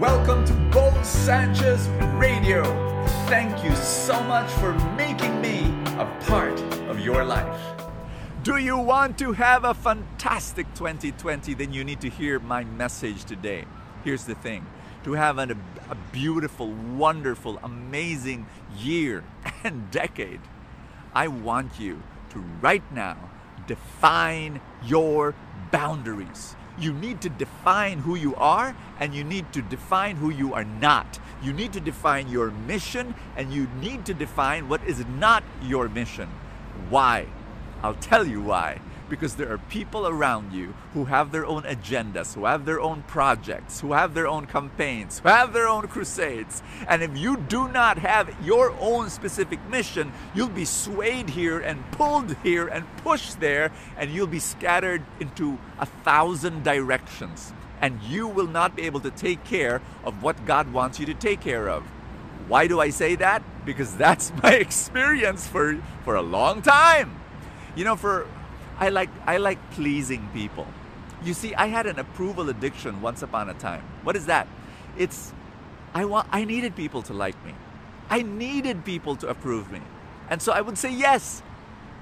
Welcome to Bo Sanchez Radio. Thank you so much for making me a part of your life. Do you want to have a fantastic 2020? Then you need to hear my message today. Here's the thing to have an, a beautiful, wonderful, amazing year and decade, I want you to right now define your boundaries. You need to define who you are and you need to define who you are not. You need to define your mission and you need to define what is not your mission. Why? I'll tell you why because there are people around you who have their own agendas, who have their own projects, who have their own campaigns, who have their own crusades. And if you do not have your own specific mission, you'll be swayed here and pulled here and pushed there, and you'll be scattered into a thousand directions. And you will not be able to take care of what God wants you to take care of. Why do I say that? Because that's my experience for, for a long time. You know, for I like I like pleasing people. You see, I had an approval addiction once upon a time. What is that? It's I want I needed people to like me. I needed people to approve me. And so I would say yes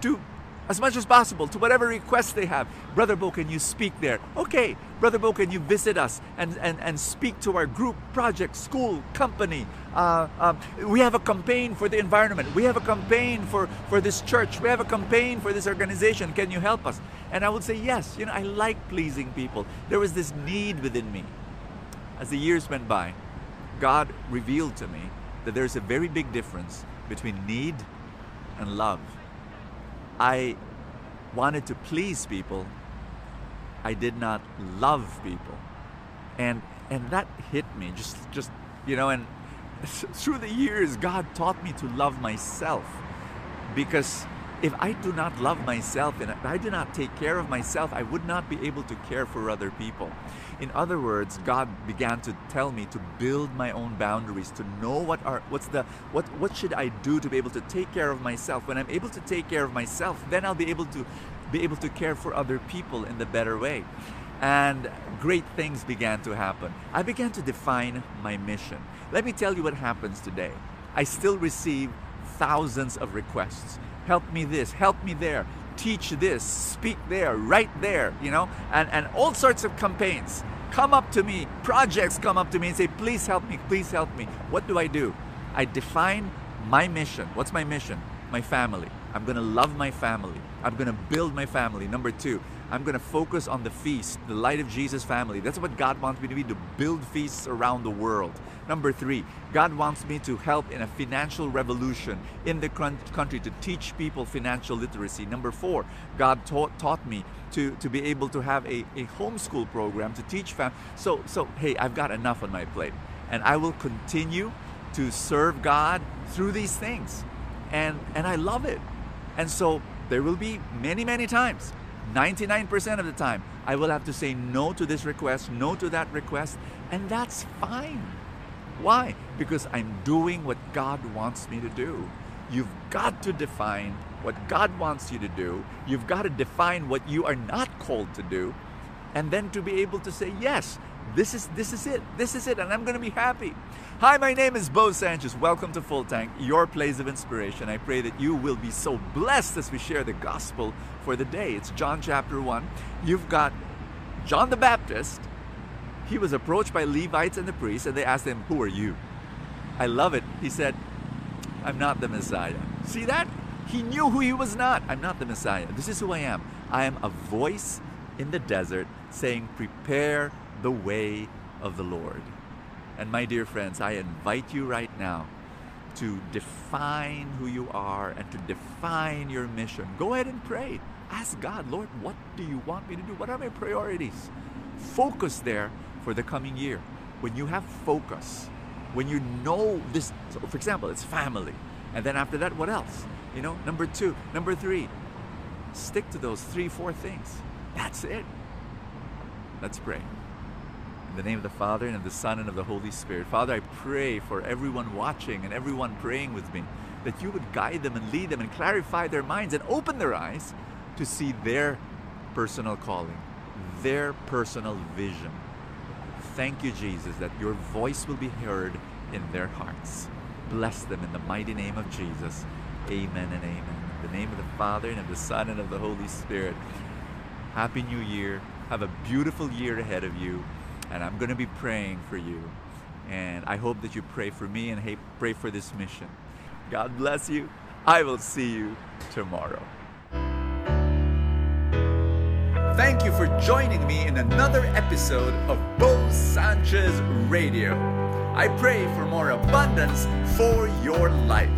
to as much as possible to whatever requests they have. Brother Bo, can you speak there? Okay, Brother Bo, can you visit us and, and, and speak to our group, project, school, company? Uh, um, we have a campaign for the environment. We have a campaign for, for this church. We have a campaign for this organization. Can you help us? And I would say yes. You know, I like pleasing people. There was this need within me. As the years went by, God revealed to me that there's a very big difference between need and love. I wanted to please people. I did not love people. And and that hit me just just you know and through the years God taught me to love myself because if I do not love myself and I do not take care of myself, I would not be able to care for other people. In other words, God began to tell me to build my own boundaries, to know what are what's the what what should I do to be able to take care of myself. When I'm able to take care of myself, then I'll be able to be able to care for other people in the better way. And great things began to happen. I began to define my mission. Let me tell you what happens today. I still receive thousands of requests help me this, help me there, teach this, speak there, right there, you know, and, and all sorts of campaigns come up to me, projects come up to me and say, please help me, please help me. What do I do? I define my mission. What's my mission? My family. I'm going to love my family. I'm going to build my family. Number two, I'm going to focus on the feast, the light of Jesus family. That's what God wants me to be, to build feasts around the world. Number three, God wants me to help in a financial revolution in the country to teach people financial literacy. Number four, God taught, taught me to, to be able to have a, a homeschool program to teach fam. So, so, hey, I've got enough on my plate. And I will continue to serve God through these things. And, and I love it. And so there will be many, many times 99% of the time, I will have to say no to this request, no to that request, and that's fine. Why? Because I'm doing what God wants me to do. You've got to define what God wants you to do. You've got to define what you are not called to do. And then to be able to say, yes, this is this is it. This is it, and I'm gonna be happy. Hi, my name is Bo Sanchez. Welcome to Full Tank, your place of inspiration. I pray that you will be so blessed as we share the gospel for the day. It's John chapter 1. You've got John the Baptist. He was approached by Levites and the priests, and they asked him, Who are you? I love it. He said, I'm not the Messiah. See that? He knew who he was not. I'm not the Messiah. This is who I am. I am a voice in the desert saying, Prepare the way of the Lord. And my dear friends, I invite you right now to define who you are and to define your mission. Go ahead and pray. Ask God, Lord, what do you want me to do? What are my priorities? Focus there for the coming year. When you have focus, when you know this, so for example, it's family. And then after that, what else? You know, number two, number three, stick to those three, four things. That's it. Let's pray In the name of the Father, and of the Son, and of the Holy Spirit. Father, I pray for everyone watching and everyone praying with me that you would guide them and lead them and clarify their minds and open their eyes to see their personal calling, their personal vision. thank you, Jesus, that your voice will be heard in their hearts. Bless them in the mighty name of Jesus. Amen and amen. In the name of the Father and of the Son and of the Holy Spirit. Happy New Year. Have a beautiful year ahead of you. And I'm going to be praying for you. And I hope that you pray for me and pray for this mission. God bless you. I will see you tomorrow. Thank you for joining me in another episode of Bo Sanchez Radio. I pray for more abundance for your life.